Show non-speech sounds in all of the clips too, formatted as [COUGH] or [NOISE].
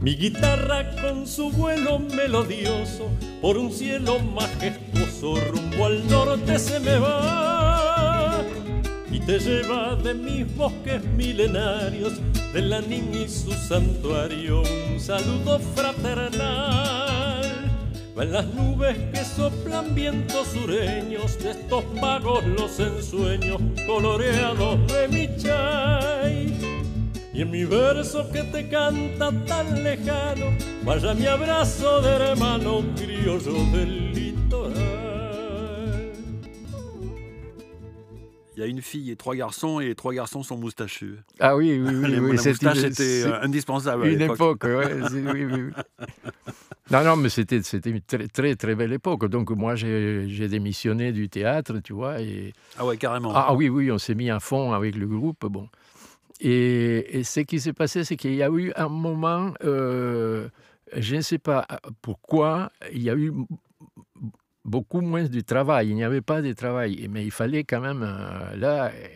Mi guitarra con su vuelo melodioso por un cielo majestuoso rumbo al norte se me va te lleva de mis bosques milenarios, de la niña y su santuario, un saludo fraternal. Van las nubes que soplan vientos sureños, de estos magos los ensueños coloreados de mi chay. Y en mi verso que te canta tan lejano, vaya mi abrazo de hermano criollo del Il y a une fille et trois garçons, et les trois garçons sont moustachus. Ah oui, oui, oui. [LAUGHS] Les- oui, la moustache une- était euh, indispensable. à Une époque, ouais, oui. [LAUGHS] Non, non, mais c'était une très, très, très belle époque. Donc, moi, j'ai j'ai démissionné du théâtre, tu vois. Et... Ah ouais, carrément. Ah, ah oui, oui, on s'est mis à fond avec le groupe. Bon. Et, et ce qui s'est passé, c'est qu'il y a eu un moment, euh, je ne sais pas pourquoi, il y a eu beaucoup moins de travail. Il n'y avait pas de travail. Mais il fallait quand même. euh, là, euh,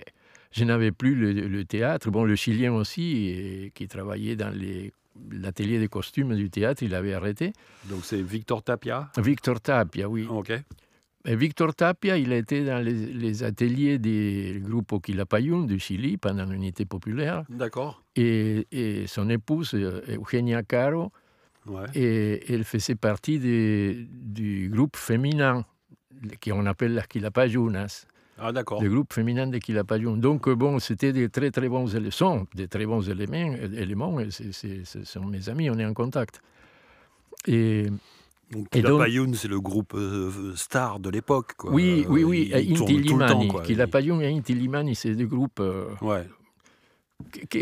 je n'avais plus le, le théâtre. Bon, le Chilien aussi, et- qui travaillait dans les- l'atelier des costumes du théâtre, il avait arrêté. Donc c'est Victor Tapia? Victor Tapia, oui. Ok. Et Victor Tapia, il a été dans les, les ateliers des groupes Quilapayún du Chili pendant l'unité populaire. D'accord. Et, et son épouse, euh, Eugenia Caro, Ouais. et elle faisait partie des- du groupe féminin qu'on appelle las Quilapayunas, Ah d'accord. le groupe féminin des Quilapayún. Donc, euh, bon, c'était des très très bons éléments, des très bons éléments, éléments et ce sont mes amis, on est en contact. Et Donc Et Kilapayoun, c'est le groupe euh, star de l'époque. oui, oui, Euh, oui, il- il tourne tout Inti temps, quoi. Et Inti Limani, c'est des groupes euh, Ouais.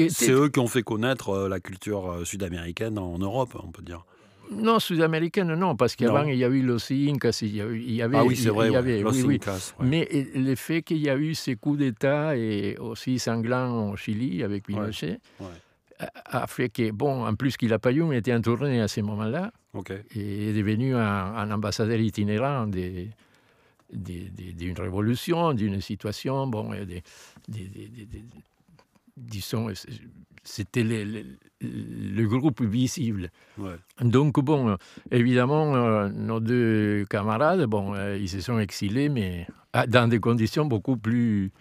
C'est eux qui ont fait connaître euh, la culture euh, sud-américaine en Europe, on peut dire. Non, sud-américaine, non, parce qu'avant, il y a eu Incas, il y, il y avait... ah oui, c'est il vrai. y ouais. avait- Los oui, oui. Incas, ouais. Mais le fait qu'il y a eu ces coups d'État et aussi sanglants au Chili avec Pinochet ouais. a- fait que, bon, en plus qu'il a pas eu, était en tournée à ce moment-là et est devenu un, un ambassadeur itinérant des- d'une révolution, d'une situation, bon, des- des- des- disons, c'était le, groupe visible. Ouais. Donc, bon, évidemment, euh, nos deux camarades, bon, euh, ils se sont exilés, mais ah, dans des conditions beaucoup plus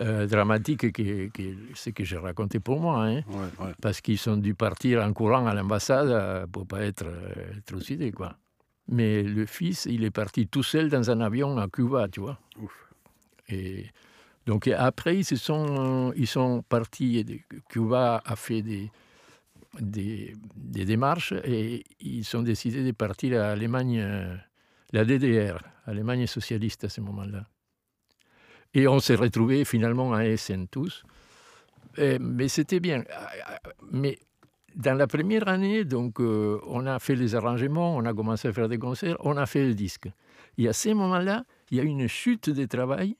euh, dramatiques que, que ce que j'ai raconté pour moi, hein, Ouais, ouais. parce qu'ils ont dû partir en courant à l'ambassade pour pas être trucidés, quoi. Mais le fils, il est parti tout seul dans un avion à Cuba, tu vois. Ouf. Et donc après, ils, sont, partis. Cuba a fait des, démarches et ils ont décidé de partir à Allemagne, euh, la DDR, Allemagne socialiste à ce moment-là. Et on s'est retrouvés finalement à Essen tous. Mais c'était bien. Mais dans la première année, donc, euh, on a fait les arrangements, on a commencé à faire des concerts, on a fait le disque. Et à ce moment-là, il y a une chute de travail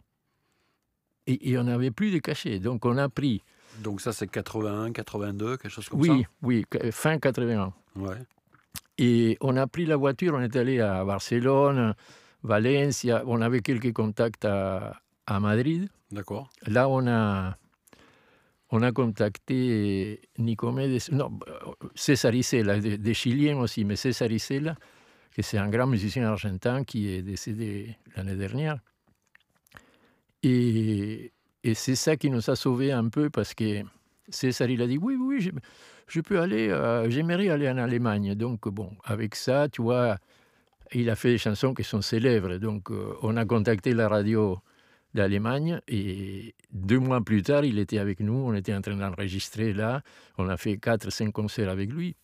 et, et on n'avait plus de cachets. Donc on a pris, Donc ça, c'est 81, 82, quelque chose comme ça oui, oui, fin 81. Ouais. Et on a pris la voiture, on est allé à Barcelone, Valencia, on avait quelques contacts à, à Madrid. D'accord. Là, on a, on a contacté Nicomedes, non, César Isela, des, des Chiliens aussi, mais César Isela, que c'est un grand musicien argentin qui est décédé l'année dernière. Et, c'est ça qui nous a sauvés un peu parce que César, il a dit oui, oui, je peux aller, euh, j'aimerais aller en Allemagne. Donc, bon, avec ça, tu vois, il a fait des chansons qui sont célèbres. Donc, euh, on a contacté la radio d'Allemagne et deux mois plus tard, il était avec nous. On était en train d'enregistrer là. On a fait quatre, cinq concerts avec lui.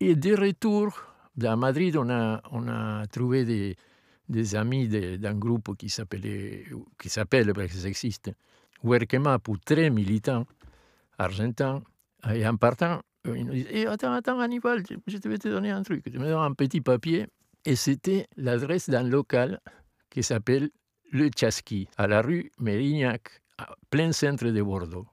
Et de retour, à Madrid, on a, on a trouvé des, des amis d'un groupe qui s'appelait, qui s'appelle, parce que ça existe, Huerquemapu, très militant, argentin. Et en partant, euh, il nous dit Eh, Attends, attends, Hannibal, je- vais te donner un truc. Tu me donnes un petit papier. Et c'était l'adresse d'un local qui s'appelle Le Chasqui, à la rue Mérignac, plein centre de Bordeaux.